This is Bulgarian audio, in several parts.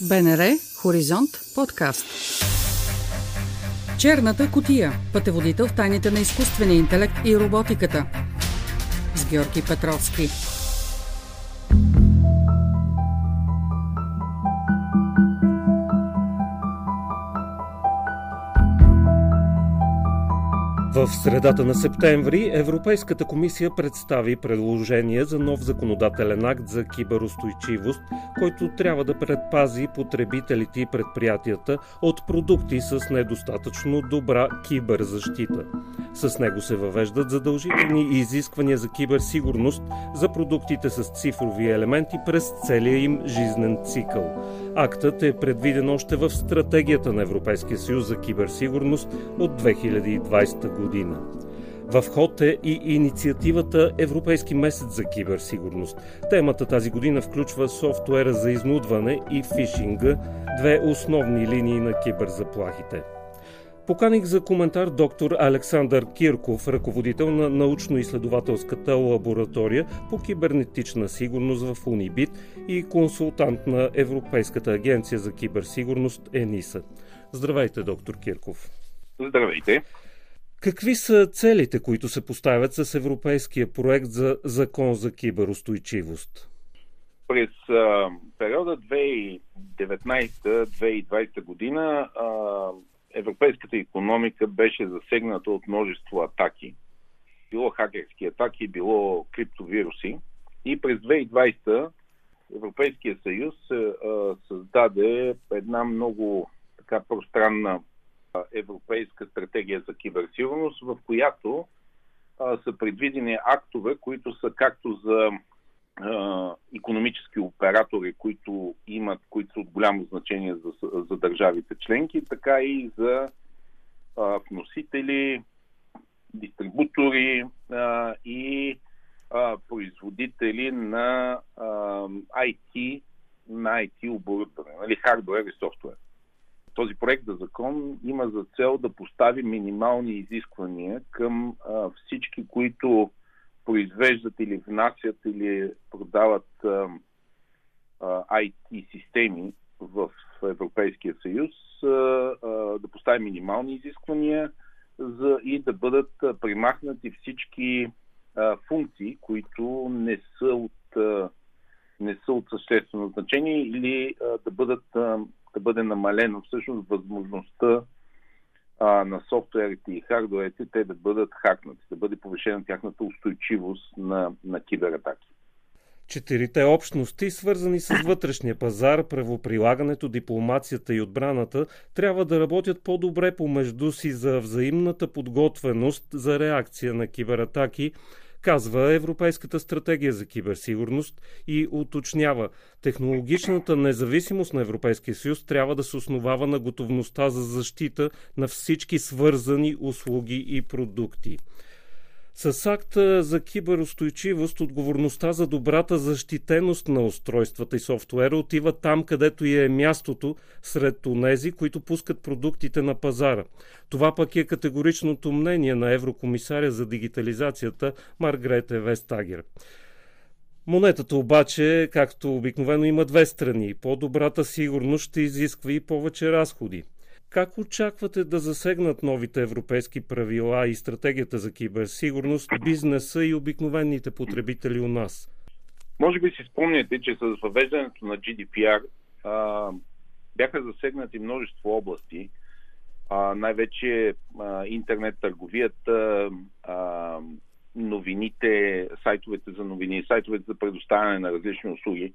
БНР Хоризонт подкаст. Черната котия. Пътеводител в тайните на изкуствения интелект и роботиката. С Георги Петровски. В средата на септември Европейската комисия представи предложение за нов законодателен акт за киберустойчивост, който трябва да предпази потребителите и предприятията от продукти с недостатъчно добра киберзащита. С него се въвеждат задължителни изисквания за киберсигурност за продуктите с цифрови елементи през целия им жизнен цикъл. Актът е предвиден още в стратегията на Европейския съюз за киберсигурност от 2020 година. В ход е и инициативата Европейски месец за киберсигурност. Темата тази година включва софтуера за изнудване и фишинга, две основни линии на киберзаплахите. Поканих за коментар доктор Александър Кирков, ръководител на научно-изследователската лаборатория по кибернетична сигурност в Унибит и консултант на Европейската агенция за киберсигурност ЕНИСА. Здравейте, доктор Кирков. Здравейте. Какви са целите, които се поставят с европейския проект за закон за киберустойчивост? През а, периода 2019-2020 година а, европейската економика беше засегната от множество атаки. Било хакерски атаки, било криптовируси. И през 2020 Европейския съюз а, създаде една много така пространна европейска стратегия за киберсигурност, в която са предвидени актове, които са както за економически оператори, които имат, които са от голямо значение за, за държавите членки, така и за а, вносители, дистрибутори а, и а, производители на а, IT, на IT оборудване, нали, хардвер и софтуер. Този проект за закон има за цел да постави минимални изисквания към а, всички, които произвеждат или внасят или продават а, а, IT системи в Европейския съюз, а, а, да постави минимални изисквания за, и да бъдат примахнати всички а, функции, които не са от, а, не са от съществено значение или а, да бъдат а, да бъде намалено всъщност възможността а, на софтуерите и хардуерите те да бъдат хакнати, да бъде повишена тяхната устойчивост на, на кибератаки. Четирите общности, свързани с вътрешния пазар, правоприлагането, дипломацията и отбраната, трябва да работят по-добре помежду си за взаимната подготвеност за реакция на кибератаки, казва Европейската стратегия за киберсигурност и уточнява, технологичната независимост на Европейския съюз трябва да се основава на готовността за защита на всички свързани услуги и продукти. С акта за киберустойчивост отговорността за добрата защитеност на устройствата и софтуера отива там, където и е мястото сред онези, които пускат продуктите на пазара. Това пък е категоричното мнение на еврокомисаря за дигитализацията Маргрете Вестагер. Монетата обаче, както обикновено, има две страни. По-добрата сигурност ще изисква и повече разходи. Как очаквате да засегнат новите европейски правила и стратегията за киберсигурност бизнеса и обикновените потребители у нас? Може би си спомняте, че с въвеждането на GDPR а, бяха засегнати множество области, а, най-вече интернет търговията, новините, сайтовете за новини, сайтовете за предоставяне на различни услуги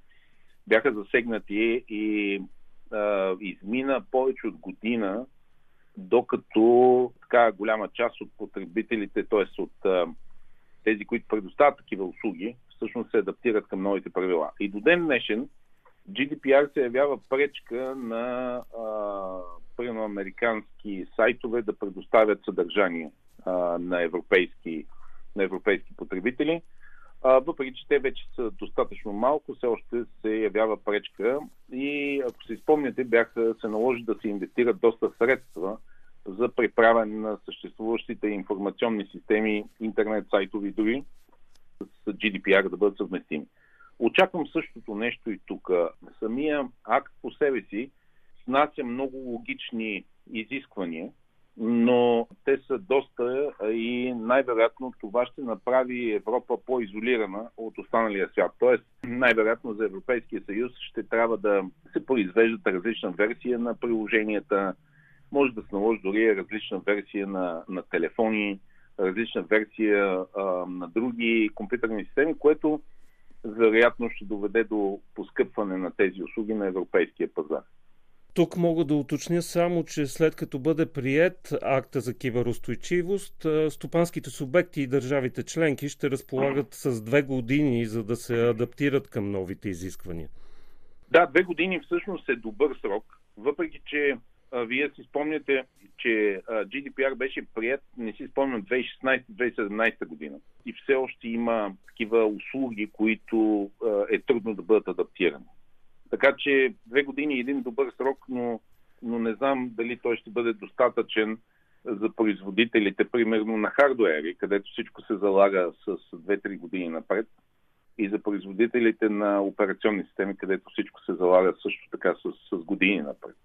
бяха засегнати и а, измина повече от година, докато така голяма част от потребителите, т.е. от а, тези, които предоставят такива услуги, всъщност се адаптират към новите правила. И до ден днешен GDPR се явява пречка на примерно американски сайтове да предоставят съдържание а, на, европейски, на европейски потребители въпреки че те вече са достатъчно малко, все още се явява пречка и ако се изпомняте, бяха се наложи да се инвестират доста средства за преправяне на съществуващите информационни системи, интернет сайтови дори с GDPR да бъдат съвместими. Очаквам същото нещо и тук. Самия акт по себе си снася много логични изисквания, но те са доста и най-вероятно това ще направи Европа по-изолирана от останалия свят. Тоест, най-вероятно за Европейския съюз ще трябва да се произвеждат различна версия на приложенията, може да се наложи дори различна версия на, на телефони, различна версия а, на други компютърни системи, което вероятно ще доведе до поскъпване на тези услуги на европейския пазар. Тук мога да уточня само, че след като бъде прият акта за киберустойчивост, стопанските субекти и държавите членки ще разполагат с две години, за да се адаптират към новите изисквания. Да, две години всъщност е добър срок, въпреки че а, вие си спомняте, че а, GDPR беше прият, не си спомням, 2016-2017 година. И все още има такива услуги, които а, е трудно да бъдат адаптирани. Така че две години е един добър срок, но, но не знам дали той ще бъде достатъчен за производителите, примерно на хардуери, където всичко се залага с 2-3 години напред, и за производителите на операционни системи, където всичко се залага също така с, с години напред.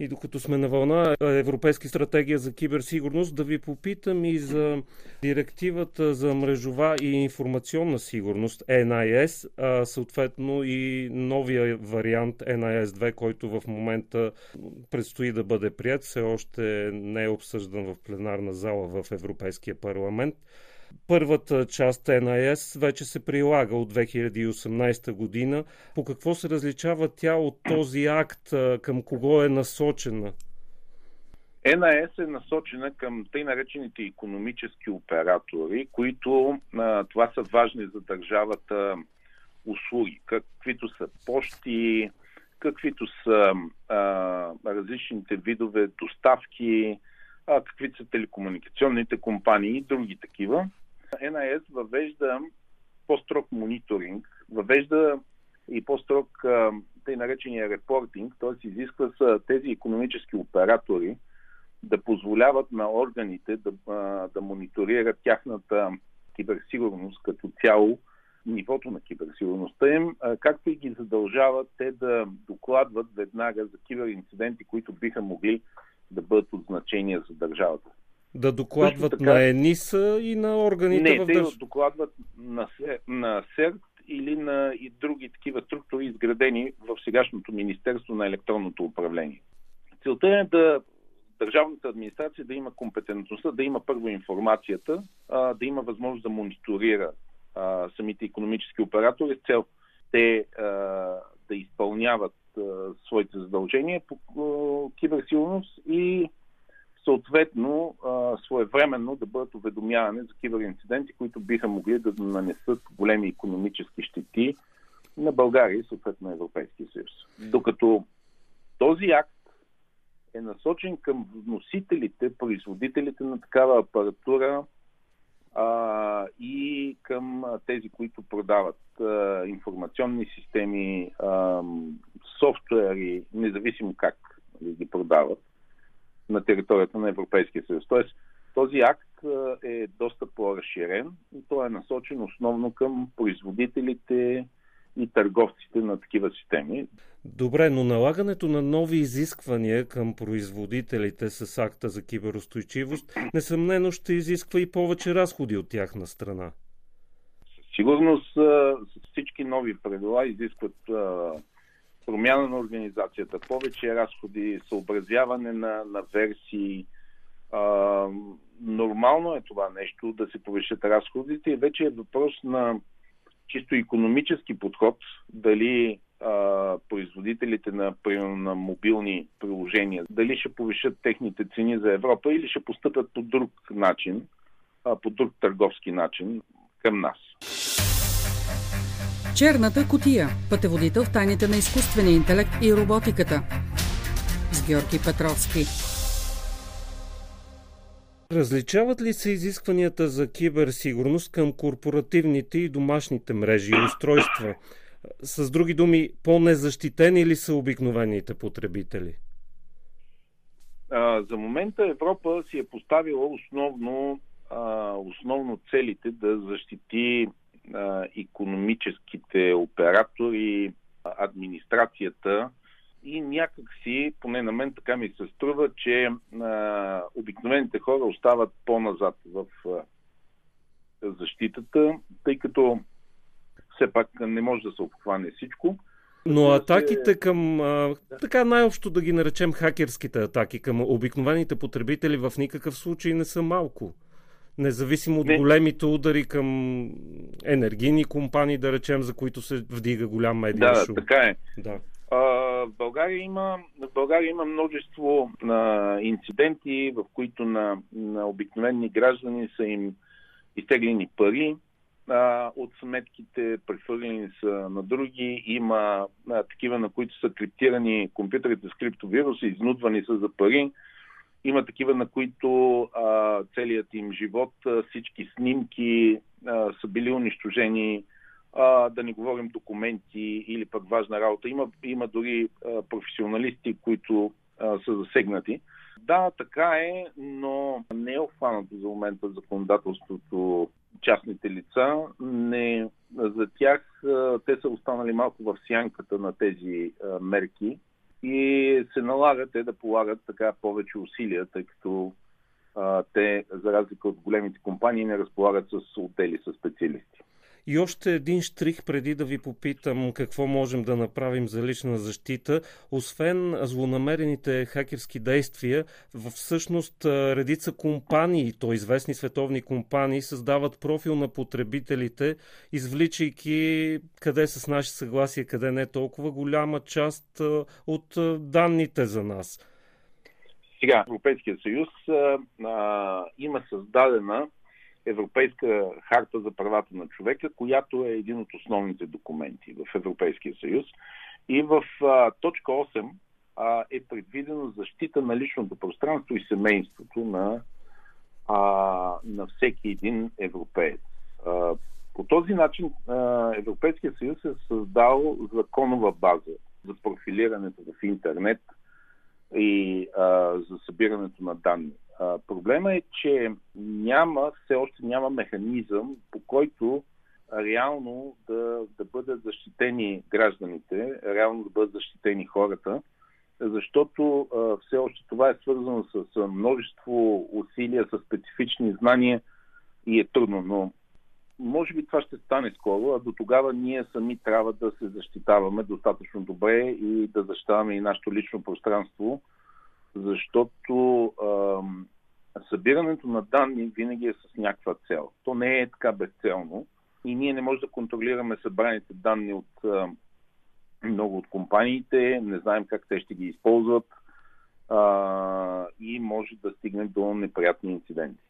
И докато сме на вълна Европейски стратегия за киберсигурност, да ви попитам и за директивата за мрежова и информационна сигурност NIS, а съответно и новия вариант NIS-2, който в момента предстои да бъде прият, все още не е обсъждан в пленарна зала в Европейския парламент. Първата част НАЕС вече се прилага от 2018 година. По какво се различава тя от този акт? Към кого е насочена? НАЕС е насочена към тъй наречените економически оператори, които а, това са важни за държавата услуги, каквито са почти, каквито са а, различните видове доставки, а, каквито са телекомуникационните компании и други такива. НАС въвежда по-строг мониторинг, въвежда и по-строг тъй наречения репортинг, т.е. изисква са тези економически оператори да позволяват на органите да, да мониторират тяхната киберсигурност като цяло, нивото на киберсигурността им, както и ги задължават те да докладват веднага за киберинциденти, които биха могли да бъдат от значение за държавата. Да докладват така, на ЕНИСА и на органите не, в те държ... докладват на, на СЕРТ или на и други такива структури, изградени в сегашното Министерство на електронното управление. Целта е да държавната администрация да има компетентността, да има първо информацията, а, да има възможност да мониторира а, самите економически оператори с цел те а, да изпълняват а, своите задължения по а, киберсигурност и съответно своевременно да бъдат уведомявани за киберинциденти, които биха могли да нанесат големи економически щети на България и съответно на Европейския съюз. Докато този акт е насочен към вносителите, производителите на такава апаратура а, и към тези, които продават а, информационни системи, а, софтуери, независимо как ги продават на територията на Европейския съюз. Тоест, този акт е доста по-разширен и той е насочен основно към производителите и търговците на такива системи. Добре, но налагането на нови изисквания към производителите с акта за киберостойчивост несъмнено ще изисква и повече разходи от тяхна страна. Със сигурност всички нови правила изискват промяна на организацията, повече разходи, съобразяване на, на версии. А, нормално е това нещо да се повишат разходите и вече е въпрос на чисто економически подход, дали а, производителите на, на мобилни приложения, дали ще повишат техните цени за Европа или ще постъпят по друг начин, а, по друг търговски начин към нас. Черната котия. Пътеводител в тайните на изкуствения интелект и роботиката. С Георги Петровски. Различават ли се изискванията за киберсигурност към корпоративните и домашните мрежи и устройства? С други думи, по-незащитени ли са обикновените потребители? А, за момента Европа си е поставила основно, а, основно целите да защити економическите оператори, администрацията и някак си, поне на мен така ми се струва, че а, обикновените хора остават по-назад в а, защитата, тъй като все пак не може да се обхване всичко. Но атаките към, а, така най-общо да ги наречем хакерските атаки към обикновените потребители в никакъв случай не са малко. Независимо от не. големите удари към енергийни компании, да речем, за които се вдига голям медиа да, шум. така е. Да. А, в, България има, в България има множество а, инциденти, в които на, на обикновени граждани са им изтеглени пари, а, от сметките, прехвърлени са на други. Има а, такива, на които са криптирани компютрите с криптовируси, изнудвани са за пари. Има такива, на които а, целият им живот, а, всички снимки а, са били унищожени, а, да не говорим документи или пък важна работа. Има, има дори а, професионалисти, които а, са засегнати. Да, така е, но не е обхванато за момента законодателството частните лица. Не, за тях те са останали малко в сянката на тези мерки и се налага те да полагат така повече усилия, тъй като а, те, за разлика от големите компании, не разполагат с отдели, с специалисти. И още един штрих преди да ви попитам какво можем да направим за лична защита. Освен злонамерените хакерски действия, всъщност редица компании, то известни световни компании, създават профил на потребителите, извличайки къде с наше съгласие, къде не толкова голяма част от данните за нас. Сега, Европейския съюз а, а, има създадена Европейска харта за правата на човека, която е един от основните документи в Европейския съюз. И в а, точка 8 а, е предвидена защита на личното пространство и семейството на, а, на всеки един европеец. А, по този начин а, Европейския съюз е създал законова база за профилирането в интернет и а, за събирането на данни. Проблема е, че няма, все още няма механизъм, по който реално да, да бъдат защитени гражданите, реално да бъдат защитени хората, защото а, все още това е свързано с а, множество усилия, с специфични знания и е трудно. Но може би това ще стане скоро, а до тогава ние сами трябва да се защитаваме достатъчно добре и да защитаваме и нашето лично пространство, защото а, събирането на данни винаги е с някаква цел. То не е така безцелно и ние не можем да контролираме събраните данни от а, много от компаниите, не знаем как те ще ги използват а, и може да стигне до неприятни инциденти.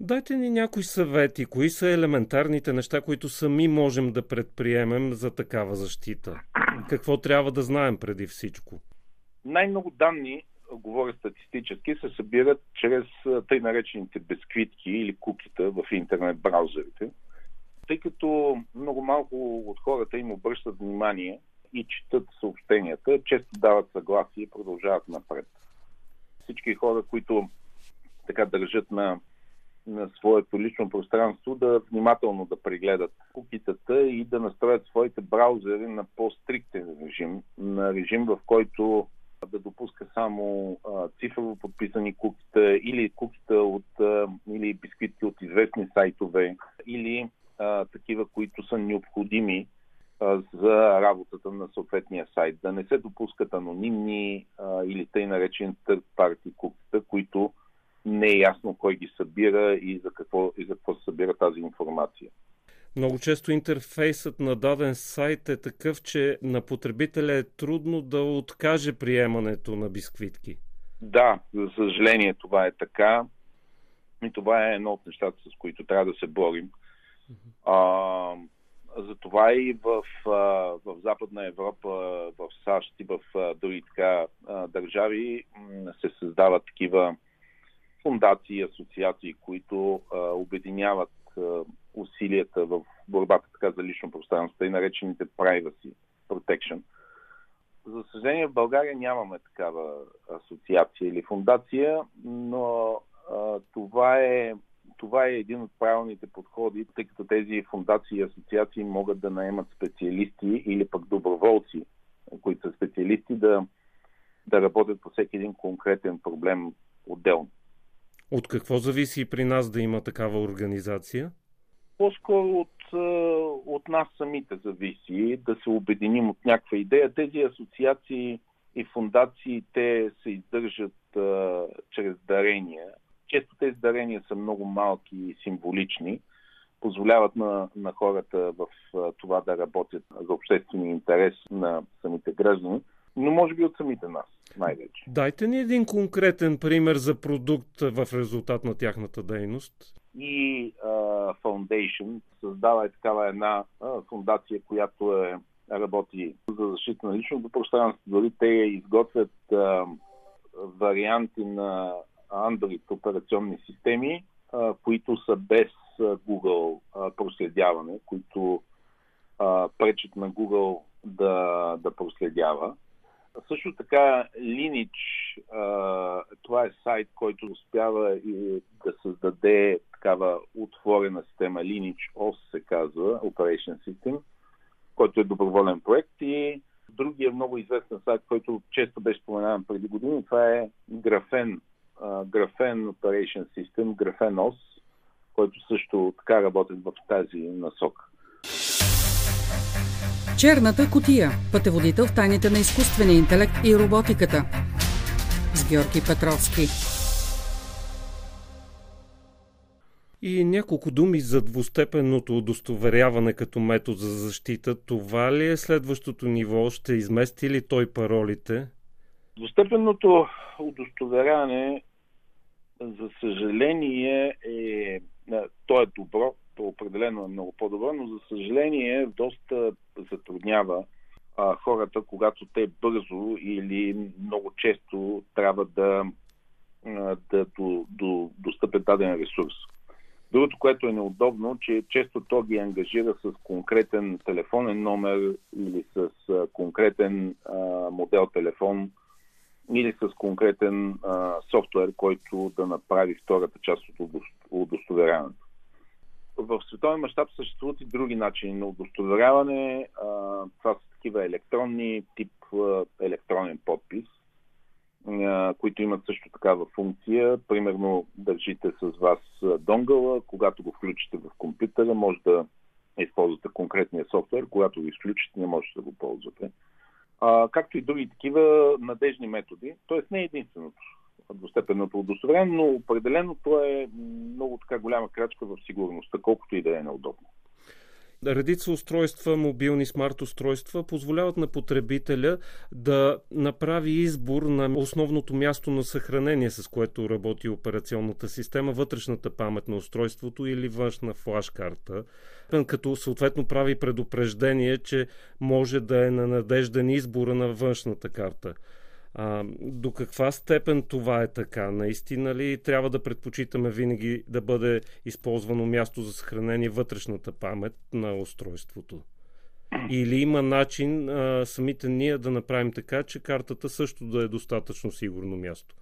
Дайте ни някои съвети. Кои са елементарните неща, които сами можем да предприемем за такава защита? Какво трябва да знаем преди всичко? Най-много данни говоря статистически, се събират чрез тъй наречените безквитки или кукита в интернет браузерите. Тъй като много малко от хората им обръщат внимание и четат съобщенията, често дават съгласие и продължават напред. Всички хора, които така държат на, на своето лично пространство, да внимателно да прегледат кукитата и да настроят своите браузери на по-стриктен режим, на режим, в който да допуска само а, цифрово подписани кукита или кукита от, а, или бисквитки от известни сайтове или а, такива, които са необходими за работата на съответния сайт. Да не се допускат анонимни а, или тъй наречен third party кукита, които не е ясно кой ги събира и за какво, и за какво се събира тази информация. Много често интерфейсът на даден сайт е такъв, че на потребителя е трудно да откаже приемането на бисквитки. Да, за съжаление това е така. И това е едно от нещата, с които трябва да се борим. А, затова и в, в Западна Европа, в САЩ и в други така държави се създават такива фундации, асоциации, които обединяват усилията в борбата така за лично пространство и наречените privacy protection. За съжаление в България нямаме такава асоциация или фундация, но а, това, е, това е един от правилните подходи, тъй като тези фундации и асоциации могат да наемат специалисти или пък доброволци които са специалисти, да, да работят по всеки един конкретен проблем отделно. От какво зависи при нас да има такава организация? По-скоро от, от нас самите зависи да се обединим от някаква идея. Тези асоциации и фундации, те се издържат а, чрез дарения. Често тези дарения са много малки и символични, позволяват на, на хората в а, това да работят за обществения интерес на самите граждани, но може би от самите нас най-вече. Дайте ни един конкретен пример за продукт в резултат на тяхната дейност. И uh, Foundation създава е такава една uh, фундация, която е работи за защита на личното пространство. Дори те изготвят а, варианти на Android операционни системи, а, които са без Google а, проследяване, които а, пречат на Google да, да проследява. Също така Lineage, това е сайт, който успява да създаде такава отворена система. Lineage OS се казва, Operation System – който е доброволен проект и другия много известен сайт, който често беше споменаван преди години, това е Графен, Графен Operation System, Графен OS, който също така работят в тази насока. Черната котия. Пътеводител в тайните на изкуствения интелект и роботиката. С Георги Петровски. И няколко думи за двустепенното удостоверяване като метод за защита. Това ли е следващото ниво? Ще измести ли той паролите? Двустепенното удостоверяване, за съжаление, е, то е добро, определено е много по-добро, но за съжаление доста затруднява а, хората, когато те бързо или много често трябва да, да до, до, достъпят даден ресурс. Другото, което е неудобно, че често то ги ангажира с конкретен телефонен номер или с конкретен а, модел телефон или с конкретен а, софтуер, който да направи втората част от удостоверяването. В световен мащаб съществуват и други начини на удостоверяване. Това са такива електронни, тип електронен подпис – които имат също такава функция. Примерно държите с вас донгъла, когато го включите в компютъра, може да използвате конкретния софтуер, когато го изключите, не можете да го ползвате. Както и други такива надежни методи. Тоест не е единственото двустепенното удостоверение, но определено това е много така голяма крачка в сигурността, колкото и да е неудобно редица устройства, мобилни смарт устройства, позволяват на потребителя да направи избор на основното място на съхранение, с което работи операционната система, вътрешната памет на устройството или външна флаш-карта, като съответно прави предупреждение, че може да е на надежден избора на външната карта. А, до каква степен това е така? Наистина ли трябва да предпочитаме винаги да бъде използвано място за съхранение вътрешната памет на устройството? Или има начин а, самите ние да направим така, че картата също да е достатъчно сигурно място?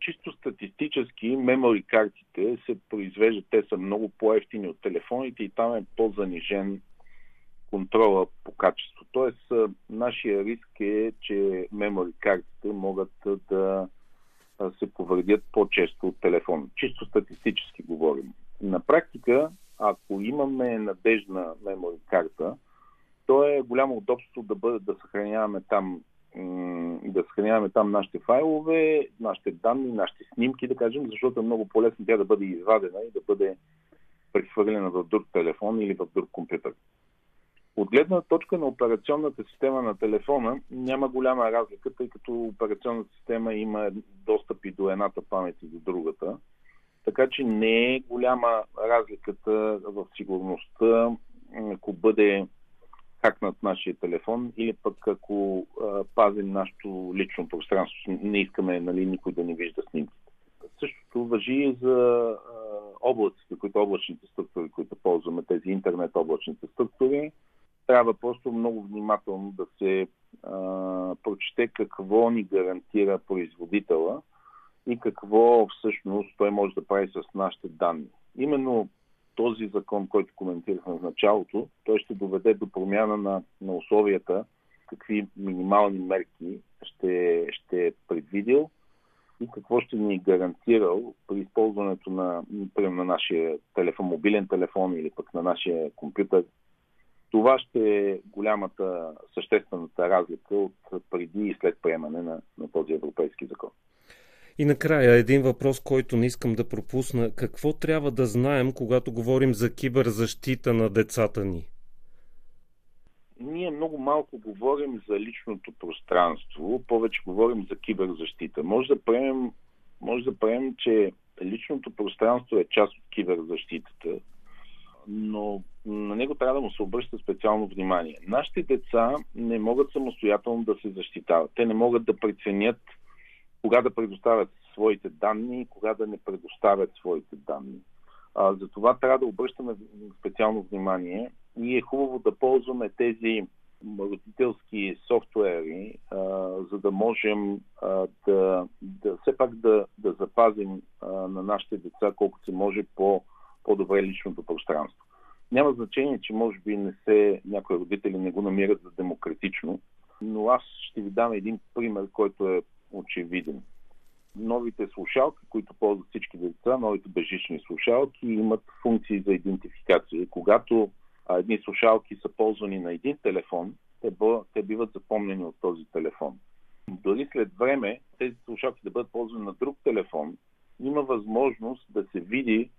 Чисто статистически, мемори картите се произвеждат, те са много по-ефтини от телефоните и там е по-занижен контрола по качество. Тоест, нашия риск е, че мемори картите могат да се повредят по-често от телефона. Чисто статистически говорим. На практика, ако имаме надежна мемори карта, то е голямо удобство да, бъде, да съхраняваме там да съхраняваме там нашите файлове, нашите данни, нашите снимки, да кажем, защото е много по-лесно тя да бъде извадена и да бъде прехвърлена в друг телефон или в друг компютър. От гледна точка на операционната система на телефона няма голяма разлика, тъй като операционната система има достъп и до едната памет и до другата. Така че не е голяма разликата в сигурността, ако бъде хакнат нашия телефон или пък ако а, пазим нашето лично пространство, не искаме нали, никой да ни вижда снимките. Същото въжи и за а, облаците, които облачните структури, които ползваме, тези интернет облачните структури трябва просто много внимателно да се а, прочете какво ни гарантира производителя и какво всъщност той може да прави с нашите данни. Именно този закон, който коментирахме в началото, той ще доведе до промяна на, на условията какви минимални мерки ще, ще е предвидил и какво ще ни гарантирал при използването на, например, на нашия телефон, мобилен телефон или пък на нашия компютър. Това ще е голямата, съществената разлика от преди и след приемане на, на този европейски закон. И накрая един въпрос, който не искам да пропусна. Какво трябва да знаем, когато говорим за киберзащита на децата ни? Ние много малко говорим за личното пространство, повече говорим за киберзащита. Може да приемем, може да приемем че личното пространство е част от киберзащитата, но на него трябва да му се обръща специално внимание. Нашите деца не могат самостоятелно да се защитават. Те не могат да преценят кога да предоставят своите данни и кога да не предоставят своите данни. А, за трябва да обръщаме специално внимание и е хубаво да ползваме тези родителски софтуери, а, за да можем а, да, да все пак да, да запазим а, на нашите деца колкото се може по, по-добре личното пространство. Няма значение, че може би не се, някои родители не го намират за демократично, но аз ще ви дам един пример, който е очевиден. Новите слушалки, които ползват всички деца, новите бежични слушалки, имат функции за идентификация. Когато а, едни слушалки са ползвани на един телефон, те, бъ, те биват запомнени от този телефон. Дори след време тези слушалки да бъдат ползвани на друг телефон, има възможност да се види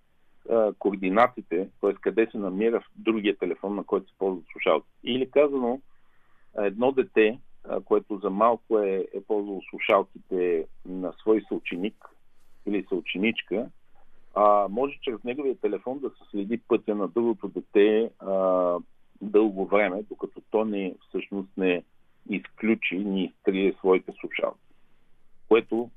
координатите, т.е. къде се намира в другия телефон, на който се ползват слушалки. Или казано, едно дете което за малко е, е ползвало слушалките на свой съученик или съученичка, а, може чрез неговия телефон да се следи пътя на другото дете а, дълго време, докато то не, всъщност не изключи, не изтрие своите слушалки. Което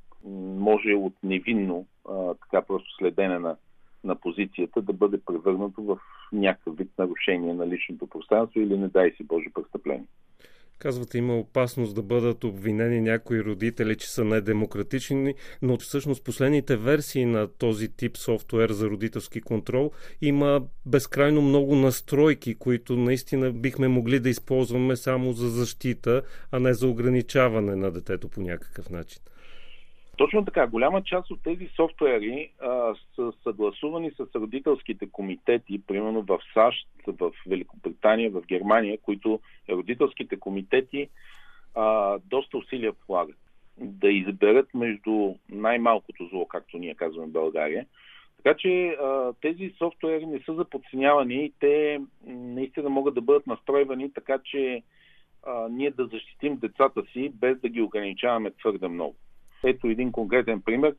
може от невинно, а, така просто следене на, на позицията, да бъде превърнато в някакъв вид нарушение на личното пространство или, не дай си Боже, престъпление. Казвате, има опасност да бъдат обвинени някои родители, че са недемократични, но всъщност последните версии на този тип софтуер за родителски контрол има безкрайно много настройки, които наистина бихме могли да използваме само за защита, а не за ограничаване на детето по някакъв начин. Точно така. Голяма част от тези софтуери а, са съгласувани с родителските комитети, примерно в САЩ, в Великобритания, в Германия, които родителските комитети а, доста усилия полагат да изберат между най-малкото зло, както ние казваме в България. Така че а, тези софтуери не са за подценявани и те наистина могат да бъдат настройвани така, че а, ние да защитим децата си, без да ги ограничаваме твърде много. Ето един конкретен пример.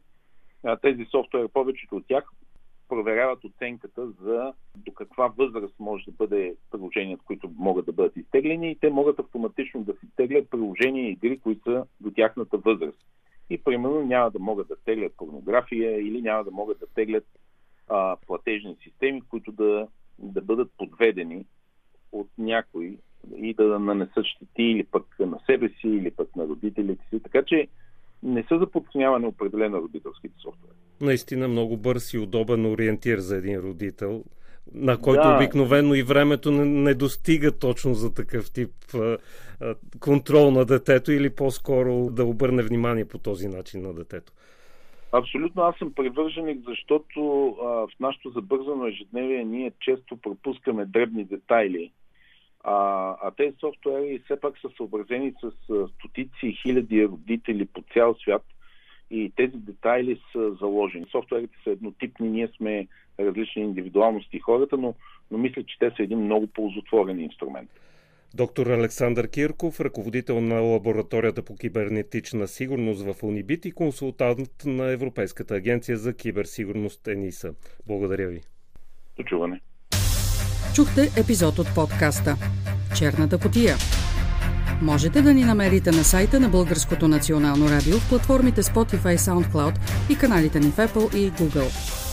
Тези софтуери, повечето от тях проверяват оценката за до каква възраст може да бъде приложеният, които могат да бъдат изтеглени и те могат автоматично да си теглят приложения и игри, които са до тяхната възраст. И примерно няма да могат да теглят порнография или няма да могат да теглят а, платежни системи, които да, да бъдат подведени от някой и да нанесат щети или пък на себе си, или пък на родителите си. Така че не са за подценяване определено родителските софтуери. Наистина много бърз и удобен ориентир за един родител, на който да. обикновено и времето не, не достига точно за такъв тип а, а, контрол на детето или по-скоро да обърне внимание по този начин на детето. Абсолютно аз съм привърженик, защото а, в нашето забързано ежедневие ние често пропускаме дребни детайли, а, а тези софтуери все пак са съобразени с стотици и хиляди родители по цял свят и тези детайли са заложени. Софтуерите са еднотипни, ние сме различни индивидуалности хората, но, но мисля, че те са един много ползотворен инструмент. Доктор Александър Кирков, ръководител на лабораторията по кибернетична сигурност в Унибит и консултант на Европейската агенция за киберсигурност ЕНИСА. Благодаря ви. Дочуване. Чухте епизод от подкаста Черната котия. Можете да ни намерите на сайта на Българското национално радио в платформите Spotify, SoundCloud и каналите ни в Apple и Google.